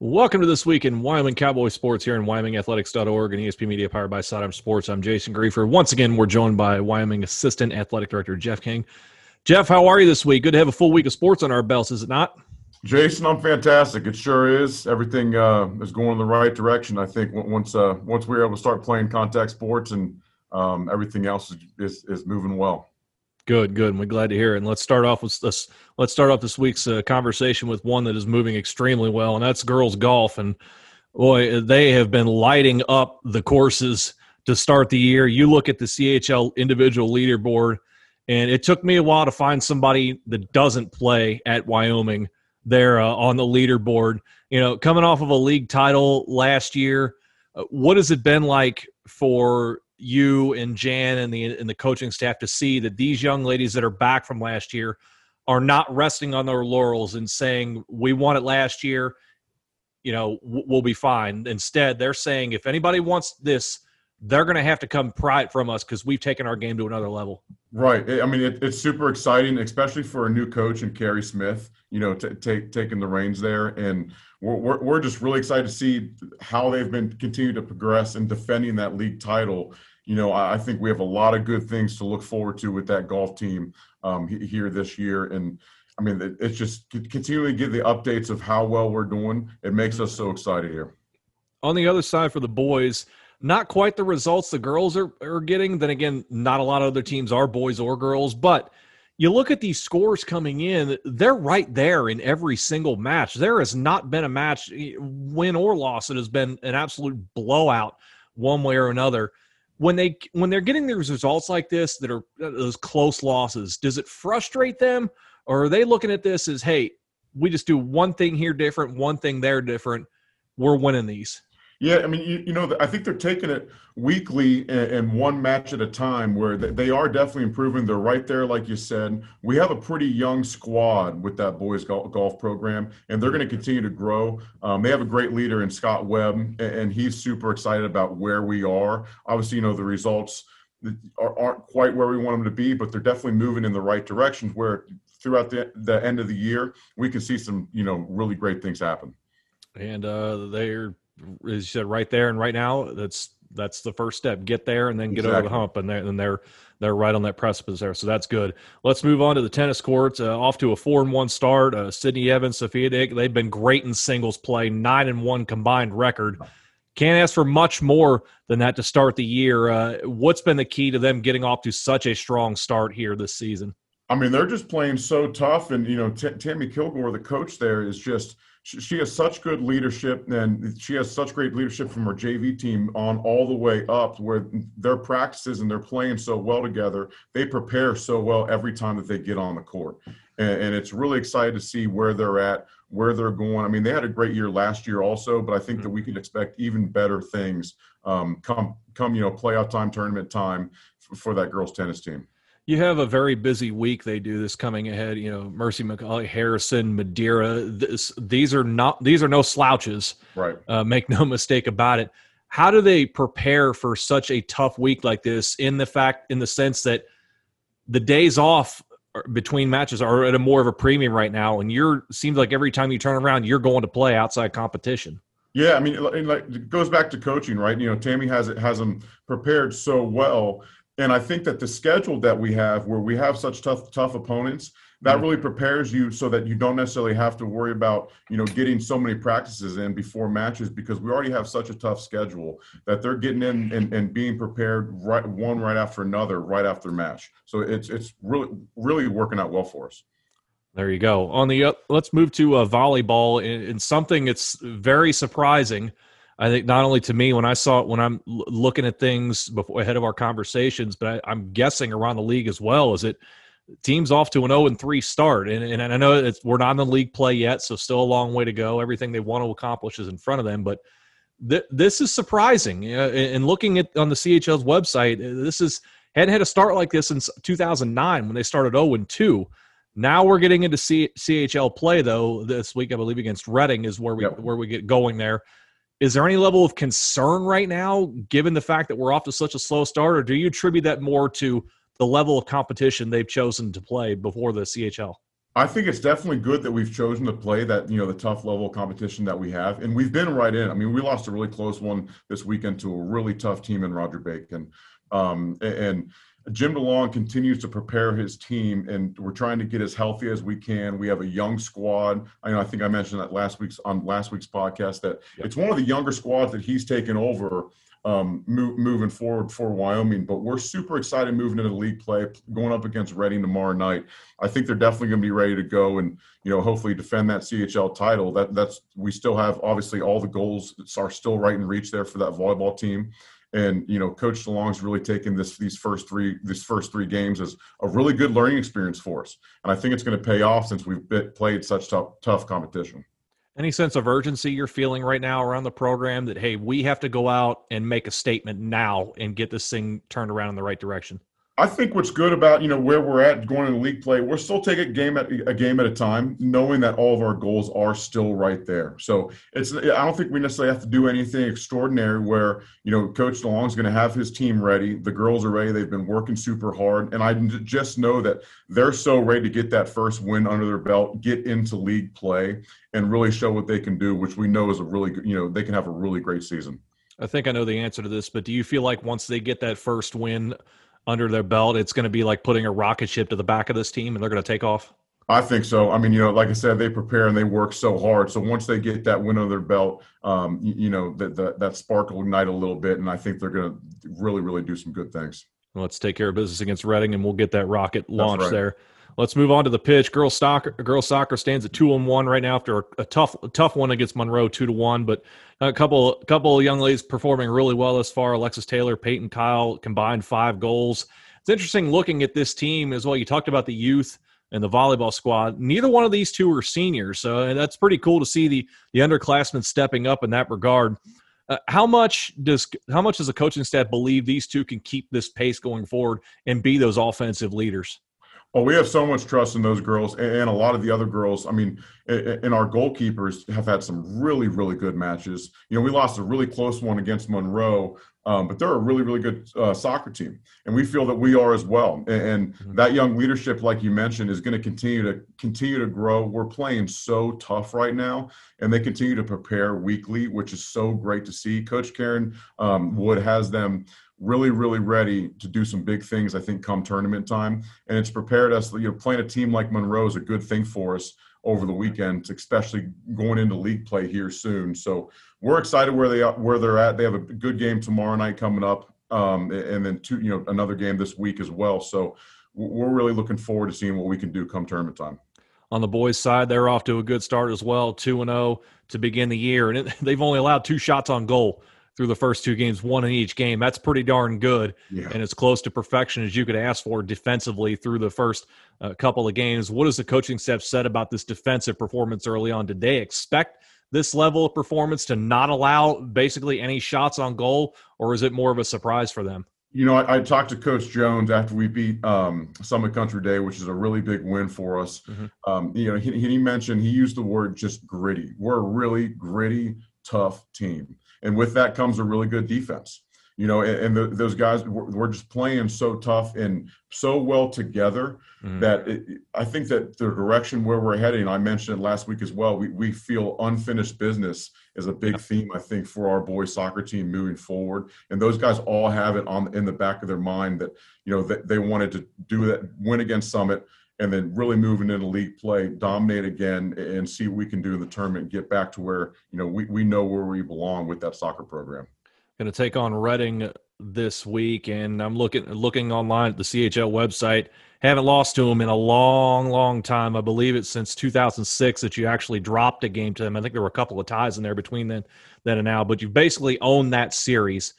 Welcome to this week in Wyoming Cowboy Sports here in WyomingAthletics.org and ESP Media powered by Sidearm Sports. I'm Jason Griefer. Once again, we're joined by Wyoming Assistant Athletic Director Jeff King. Jeff, how are you this week? Good to have a full week of sports on our belts, is it not? Jason, I'm fantastic. It sure is. Everything uh, is going in the right direction. I think once uh, once we're able to start playing contact sports and um, everything else is, is, is moving well. Good, good. And we're glad to hear it. And let's start off with this. Let's start off this week's uh, conversation with one that is moving extremely well, and that's girls golf. And boy, they have been lighting up the courses to start the year. You look at the CHL individual leaderboard, and it took me a while to find somebody that doesn't play at Wyoming there uh, on the leaderboard. You know, coming off of a league title last year, uh, what has it been like for you and Jan and the and the coaching staff to see that these young ladies that are back from last year are not resting on their laurels and saying we won it last year, you know, we'll be fine. Instead, they're saying if anybody wants this, they're going to have to come pry it from us because we've taken our game to another level. Right. I mean, it, it's super exciting, especially for a new coach and Carrie Smith. You know, t- take taking the reins there, and we're, we're, just really excited to see how they've been continue to progress in defending that league title. You know, I, think we have a lot of good things to look forward to with that golf team um, here this year, and I mean, it's just continually give the updates of how well we're doing. It makes us so excited here. On the other side for the boys, not quite the results the girls are, are getting. Then again, not a lot of other teams are boys or girls, but – you look at these scores coming in, they're right there in every single match. There has not been a match, win or loss, it has been an absolute blowout one way or another. When they when they're getting these results like this that are uh, those close losses, does it frustrate them, or are they looking at this as, hey, we just do one thing here different, one thing there different, we're winning these? Yeah, I mean, you, you know, I think they're taking it weekly and, and, one match at a time where they are definitely improving. They're right there, like you said. We have a pretty young squad with that boys golf, golf program, and they're going to continue to grow. Um, they have a great leader in Scott Webb, and, and he's super excited about where we are. Obviously, you know, the results aren't quite where we want them to be, but they're definitely moving in the right direction where throughout the, the end of the year, we can see some, you know, really great things happen. And uh, they're as you said, right there and right now, that's that's the first step. Get there and then get exactly. over the hump, and they're and they're they're right on that precipice there. So that's good. Let's move on to the tennis courts. Uh, off to a four and one start. Uh, Sydney Evans, Sophia Dick, they've been great in singles play, nine and one combined record. Can't ask for much more than that to start the year. Uh, what's been the key to them getting off to such a strong start here this season? I mean, they're just playing so tough, and you know, T- Tammy Kilgore, the coach there, is just she, has such good leadership and she has such great leadership from her JV team on all the way up where their practices and they're playing so well together. They prepare so well every time that they get on the court. And, and it's really exciting to see where they're at, where they're going. I mean, they had a great year last year also, but I think that we can expect even better things um, come, come, you know, playoff time, tournament time for, for that girls tennis team you have a very busy week they do this coming ahead you know mercy McAuley harrison madeira this, these are not these are no slouches. Right. Uh, make no mistake about it. How do they prepare for such a tough week like this in the fact in the sense that the days off between matches are at a more of a premium right now and you're seems like every time you turn around you're going to play outside competition? Yeah, I mean, like it goes back to coaching, right? You know, Tammy has it has them prepared so well and I think that the schedule that we have, where we have such tough tough opponents, that mm-hmm. really prepares you so that you don't necessarily have to worry about you know getting so many practices in before matches because we already have such a tough schedule that they're getting in and, and being prepared right one right after another right after match. So it's it's really really working out well for us. There you go. On the uh, let's move to uh, volleyball and something that's very surprising I think not only to me when I saw it when I'm looking at things before ahead of our conversations, but I, am guessing around the league as well. Is it teams off to an 0 and 3 start? And, and I know it's, we're not in the league play yet, so still a long way to go. Everything they want to accomplish is in front of them, but th- this is surprising. Uh, and looking at on the CHL's website, uh, this is hadn't had a start like this since 2009 when they started 0 and 2. Now we're getting into C- CHL play though this week, I believe against Reading is where we yep. where we get going there. Is there any level of concern right now, given the fact that we're off to such a slow start, or do you attribute that more to the level of competition they've chosen to play before the CHL? I think it's definitely good that we've chosen to play that, you know, the tough level of competition that we have. And we've been right in. I mean, we lost a really close one this weekend to a really tough team in Roger Bacon. Um, and Jim DeLong continues to prepare his team, and we're trying to get as healthy as we can. We have a young squad. I know I think I mentioned that last week's on last week's podcast that yep. it's one of the younger squads that he's taken over um, move, moving forward for Wyoming. But we're super excited moving into league play, going up against Reading tomorrow night. I think they're definitely going to be ready to go and you know hopefully defend that CHL title. That that's we still have obviously all the goals are still right in reach there for that volleyball team. And you know, Coach DeLong's really taken this these first three these first three games as a really good learning experience for us, and I think it's going to pay off since we've played such tough tough competition. Any sense of urgency you're feeling right now around the program that, hey, we have to go out and make a statement now and get this thing turned around in the right direction? I think what's good about you know where we're at going into league play, we're still taking game at a game at a time, knowing that all of our goals are still right there. So it's I don't think we necessarily have to do anything extraordinary. Where you know Coach DeLong's going to have his team ready, the girls are ready, they've been working super hard, and I just know that they're so ready to get that first win under their belt, get into league play, and really show what they can do, which we know is a really good, you know they can have a really great season. I think I know the answer to this, but do you feel like once they get that first win? Under their belt, it's going to be like putting a rocket ship to the back of this team and they're going to take off? I think so. I mean, you know, like I said, they prepare and they work so hard. So once they get that win under their belt, um, you, you, know, that, that that spark will ignite a little bit, and I think they're going to really, really do some good things. Let's take care of business against Reading, and we'll get that rocket launched right. there. Let's move on to the pitch. Girls soccer, girls soccer stands at two and one right now after a, tough, a tough one against Monroe, two to one. But a couple, a couple of young ladies performing really well thus far. Alexis Taylor, Peyton Kyle combined five goals. It's interesting looking at this team as well. You talked about the youth and the volleyball squad. Neither one of these two are seniors, so that's pretty cool to see the the underclassmen stepping up in that regard. Uh, how much does how much does the coaching staff believe these two can keep this pace going forward and be those offensive leaders? Well, we have so much trust in those girls, and a lot of the other girls. I mean, and our goalkeepers have had some really, really good matches. You know, we lost a really close one against Monroe, um, but they're a really, really good uh, soccer team, and we feel that we are as well. And, and mm-hmm. that young leadership, like you mentioned, is going to continue to continue to grow. We're playing so tough right now, and they continue to prepare weekly, which is so great to see. Coach Karen um, Wood has them really, really ready to do some big things, I think, come tournament time. And it's prepared us, you know, playing a team like Monroe is a good thing for us over the weekend, especially going into league play here soon. So we're excited where they are, where they're at. They have a good game tomorrow night coming up, um, and then two, you know, another game this week as well. So we're really looking forward to seeing what we can do come tournament time. On the boys' side, they're off to a good start as well, two and zero oh to begin the year, and it, they've only allowed two shots on goal through the first two games, one in each game. That's pretty darn good, yeah. and as close to perfection as you could ask for defensively through the first uh, couple of games. What has the coaching staff said about this defensive performance early on? Did they expect this level of performance to not allow basically any shots on goal, or is it more of a surprise for them? You know, I, I talked to Coach Jones after we beat um, Summit Country Day, which is a really big win for us. Mm-hmm. Um, you know, he, he mentioned he used the word just gritty. We're a really gritty, tough team and with that comes a really good defense. You know, and, and the, those guys we're, just playing so tough and so well together mm-hmm. that it, I think that the direction where we're heading, I mentioned it last week as well. We we feel unfinished business is a big theme, I think, for our boys soccer team moving forward. And those guys all have it on in the back of their mind that you know that they wanted to do that, win against Summit and then really moving into league play, dominate again, and see what we can do in the tournament, get back to where you know we, we know where we belong with that soccer program. Going to take on Reading this week, and I'm looking looking online at the CHL website. Haven't lost to them in a long, long time. I believe it's since 2006 that you actually dropped a game to them. I think there were a couple of ties in there between then, then and now, but you basically owned that series.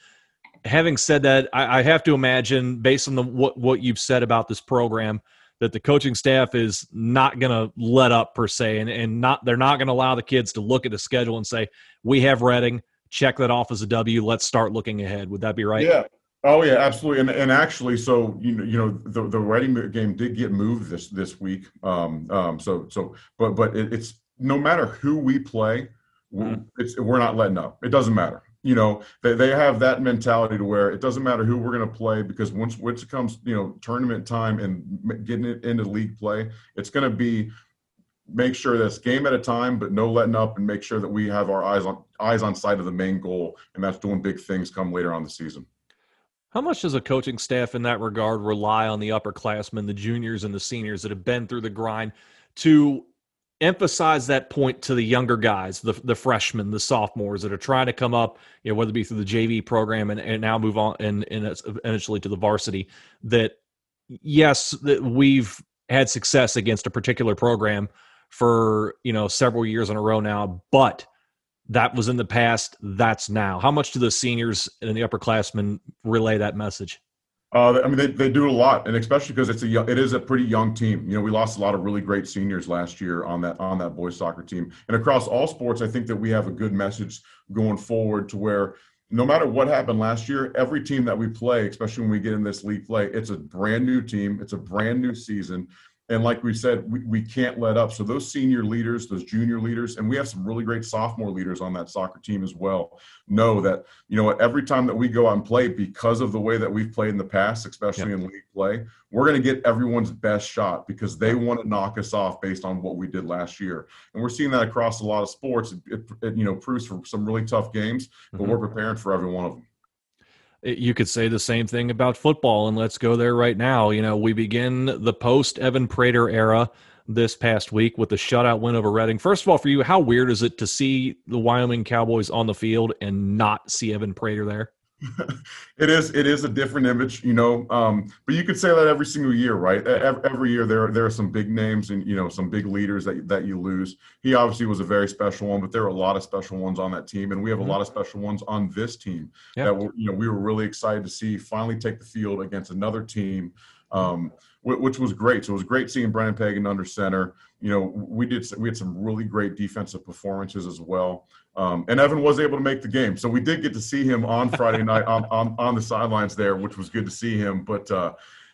Having said that, I, I have to imagine, based on the what what you've said about this program, that the coaching staff is not going to let up per se, and, and not they're not going to allow the kids to look at the schedule and say we have Reading, check that off as a W. Let's start looking ahead. Would that be right? Yeah. Oh yeah, absolutely. And and actually, so you know, you know, the the Reading game did get moved this this week. Um, um, so so, but but it, it's no matter who we play, mm-hmm. it's we're not letting up. It doesn't matter you know they, they have that mentality to where it doesn't matter who we're going to play because once once it comes you know tournament time and getting it into league play it's going to be make sure that's game at a time but no letting up and make sure that we have our eyes on eyes on sight of the main goal and that's doing big things come later on the season. How much does a coaching staff in that regard rely on the upperclassmen the juniors and the seniors that have been through the grind to emphasize that point to the younger guys, the the freshmen, the sophomores that are trying to come up, you know, whether it be through the JV program and, and now move on and, and eventually to the varsity, that yes, that we've had success against a particular program for you know several years in a row now, but that was in the past. That's now. How much do the seniors and the upperclassmen relay that message? Uh, I mean, they, they do a lot, and especially because it's a it is a pretty young team. You know, we lost a lot of really great seniors last year on that on that boys soccer team, and across all sports, I think that we have a good message going forward to where no matter what happened last year, every team that we play, especially when we get in this league play, it's a brand new team, it's a brand new season, and like we said, we, we can't let up. So those senior leaders, those junior leaders, and we have some really great sophomore leaders on that soccer team as well, know that, you know, every time that we go out and play, because of the way that we've played in the past, especially in league play, we're going to get everyone's best shot because they want to knock us off based on what we did last year. And we're seeing that across a lot of sports. It, it, it you know, proves for some really tough games, but mm-hmm. we're preparing for every one of them you could say the same thing about football and let's go there right now. You know we begin the post evan prater era this past week with the shutout win over reading. First of all for you how weird is it to see the wyoming cowboys on the field and not see evan prater there it is it is a different image, you know. Um, but you could say that every single year, right? Every, every year there there are some big names and you know some big leaders that that you lose. He obviously was a very special one, but there are a lot of special ones on that team, and we have mm-hmm. a lot of special ones on this team that were, you know we were really excited to see finally take the field against another team. Um, which was great. So it was great seeing Brennan Pagan under center. You know, we did we had some really great defensive performances as well. Um, and Evan was able to make the game, so we did get to see him on Friday night on, on on the sidelines there, which was good to see him. But uh,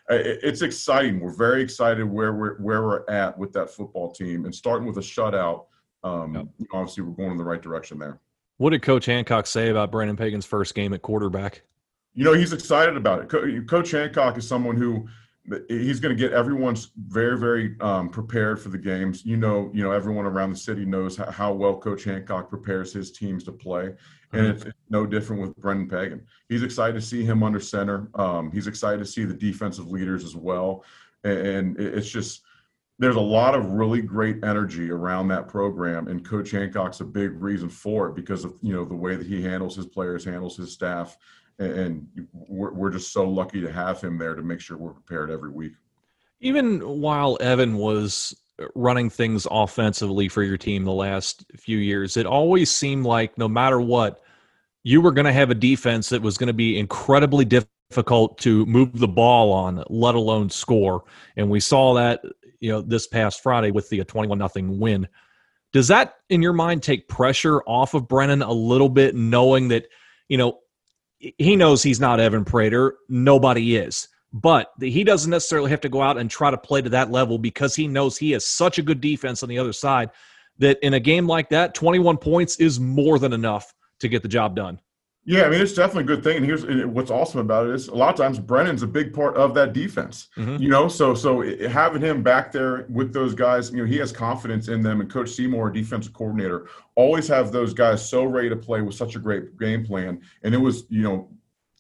it, it's exciting. We're very excited where we're where we're at with that football team, and starting with a shutout. Um, yep. Obviously, we're going in the right direction there. What did Coach Hancock say about Brandon Pagan's first game at quarterback? You know, he's excited about it. Coach Hancock is someone who he's going to get everyone's very very um, prepared for the games. You know you know everyone around the city knows how, how well coach hancock prepares his teams to play. And mm-hmm. it's, it's, no different with brendan pagan. He's excited to see him under center. Um, he's excited to see the defensive leaders as well. And it's just there's a lot of really great energy around that program and coach hancock's a big reason for it because of you know the way that he handles his players handles his staff and we're, we're just so lucky to have him there to make sure we're prepared every week. Even while Evan was running things offensively for your team the last few years, it always seemed like no matter what, you were going to have a defense that was going to be incredibly difficult to move the ball on, let alone score. And we saw that, you know, this past Friday with the 21 nothing win. Does that, in your mind, take pressure off of Brennan a little bit, knowing that, you know, he knows he's not Evan Prater. Nobody is. But he doesn't necessarily have to go out and try to play to that level because he knows he has such a good defense on the other side that in a game like that, 21 points is more than enough to get the job done. Yeah, I mean it's definitely a good thing. And here's what's awesome about it is a lot of times Brennan's a big part of that defense. Mm-hmm. You know, so so having him back there with those guys, you know, he has confidence in them. And Coach Seymour, defensive coordinator, always have those guys so ready to play with such a great game plan. And it was, you know,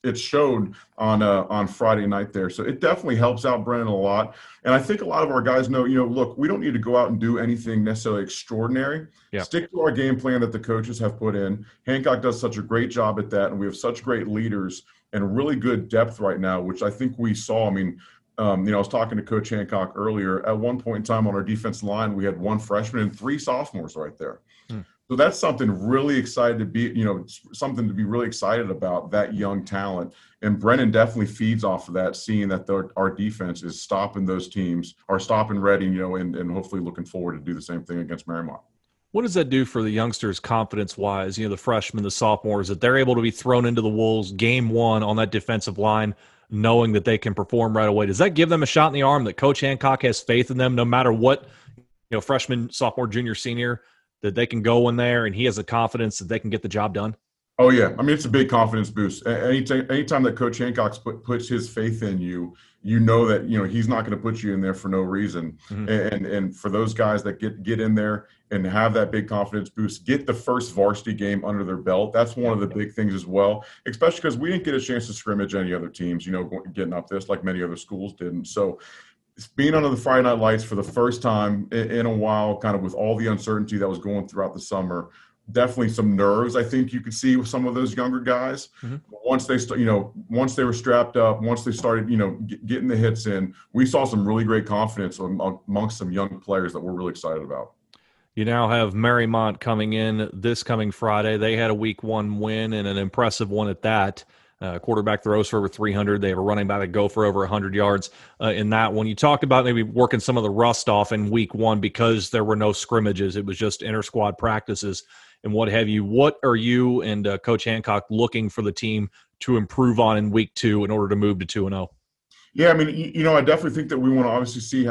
it showed on uh, on Friday night there. So it definitely helps out Brennan a lot. And I think a lot of our guys know, you know, look, we don't need to go out and do anything necessarily extraordinary. Yeah. Stick to our game plan that the coaches have put in. Hancock does such a great job at that, and we have such great leaders and really good depth right now, which I think we saw. I mean, um, you know, I was talking to Coach Hancock earlier. At one point in time on our defense line, we had one freshman and three sophomores right there. Hmm. So that's something really excited to be, you know, something to be really excited about that young talent. And Brennan definitely feeds off of that, seeing that the, our defense is stopping those teams, are stopping Reading, you know, and, and hopefully looking forward to do the same thing against Mariemont. What does that do for the youngsters confidence wise? You know, the freshmen, the sophomores, that they're able to be thrown into the Wolves game one on that defensive line, knowing that they can perform right away. Does that give them a shot in the arm that Coach Hancock has faith in them no matter what, you know, freshman, sophomore, junior, senior? That they can go in there and he has the confidence that they can get the job done? Oh yeah, I mean it's a big confidence boost. Anytime, anytime that Coach Hancock put, puts his faith in you, you know that you know he's not going to put you in there for no reason. Mhm. And and for those guys that get get in there and have that big confidence boost, get the first varsity game under their belt. That's one of the big things as well. Especially because we didn't get a chance to scrimmage any other teams, you know, getting up this like many other schools didn't. So being under the Friday Night Lights for the first time in, a while, kind of with all the uncertainty that was going throughout the summer, definitely some nerves. I think you could see with some of those younger guys. Mhm. Once they, you know, once they were strapped up, once they started, you know, get, getting the hits in, we saw some really great confidence amongst some young players that we're really excited about. You now have Mariemont coming in this coming Friday. They had a week one win and an impressive one at that. Uh, quarterback throws for over 300. They have a running back that go for over 100 yards uh, in that one. You talked about maybe working some of the rust off in week one because there were no scrimmages. It was just inter squad practices and what have you. What are you and uh, Coach Hancock looking for the team to improve on in week two in order to move to 2 and oh? 0? Yeah, I mean, you, you know, I definitely think that we want to obviously see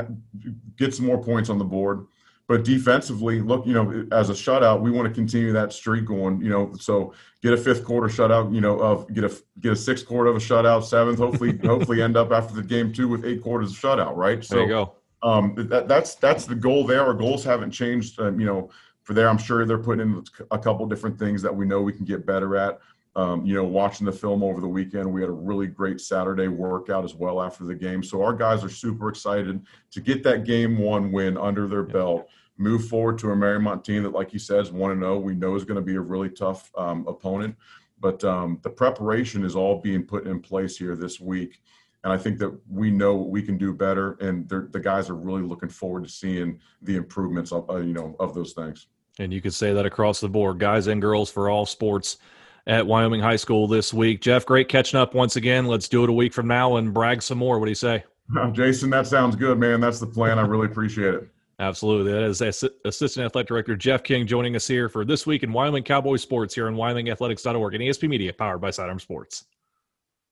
get some more points on the board. But defensively, look, you know, as a shutout, we want to continue that streak going. You know, so get a fifth quarter shutout. You know, of get a get a sixth quarter of a shutout, seventh. Hopefully, hopefully end up after the game two with eight quarters of shutout. Right. So There you go. um, that, that's that's the goal there. Our goals haven't changed. Um, you know, for there, I'm sure they're putting in a couple different things that we know we can get better at. Um, you know, watching the film over the weekend, we had a really great Saturday workout as well after the game. So our guys are super excited to get that game one win under their belt, move forward to a Mariemont team that, like you said, is one and zero. We know is going to be a really tough um, opponent, but um, the preparation is all being put in place here this week. And I think that we know what we can do better, and the guys are really looking forward to seeing the improvements of uh, you know of those things. And you could say that across the board, guys and girls for all sports at Wyoming High School this week. Jeff, great catching up once again. Let's do it a week from now and brag some more. What do you say? Jason, that sounds good, man. That's the plan. I really appreciate it. Absolutely. That is Assi- Assistant Athletic Director Jeff King joining us here for this week in Wyoming Cowboy Sports here on WyomingAthletics.org and ESP Media, powered by Sidearm Sports.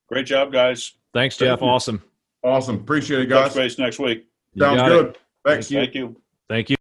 Great job, guys. Thanks, Jeff. You. Awesome. Awesome. Appreciate it, Touch guys. base next week. You Sounds got it. good. Thanks. Thank you. Thank you.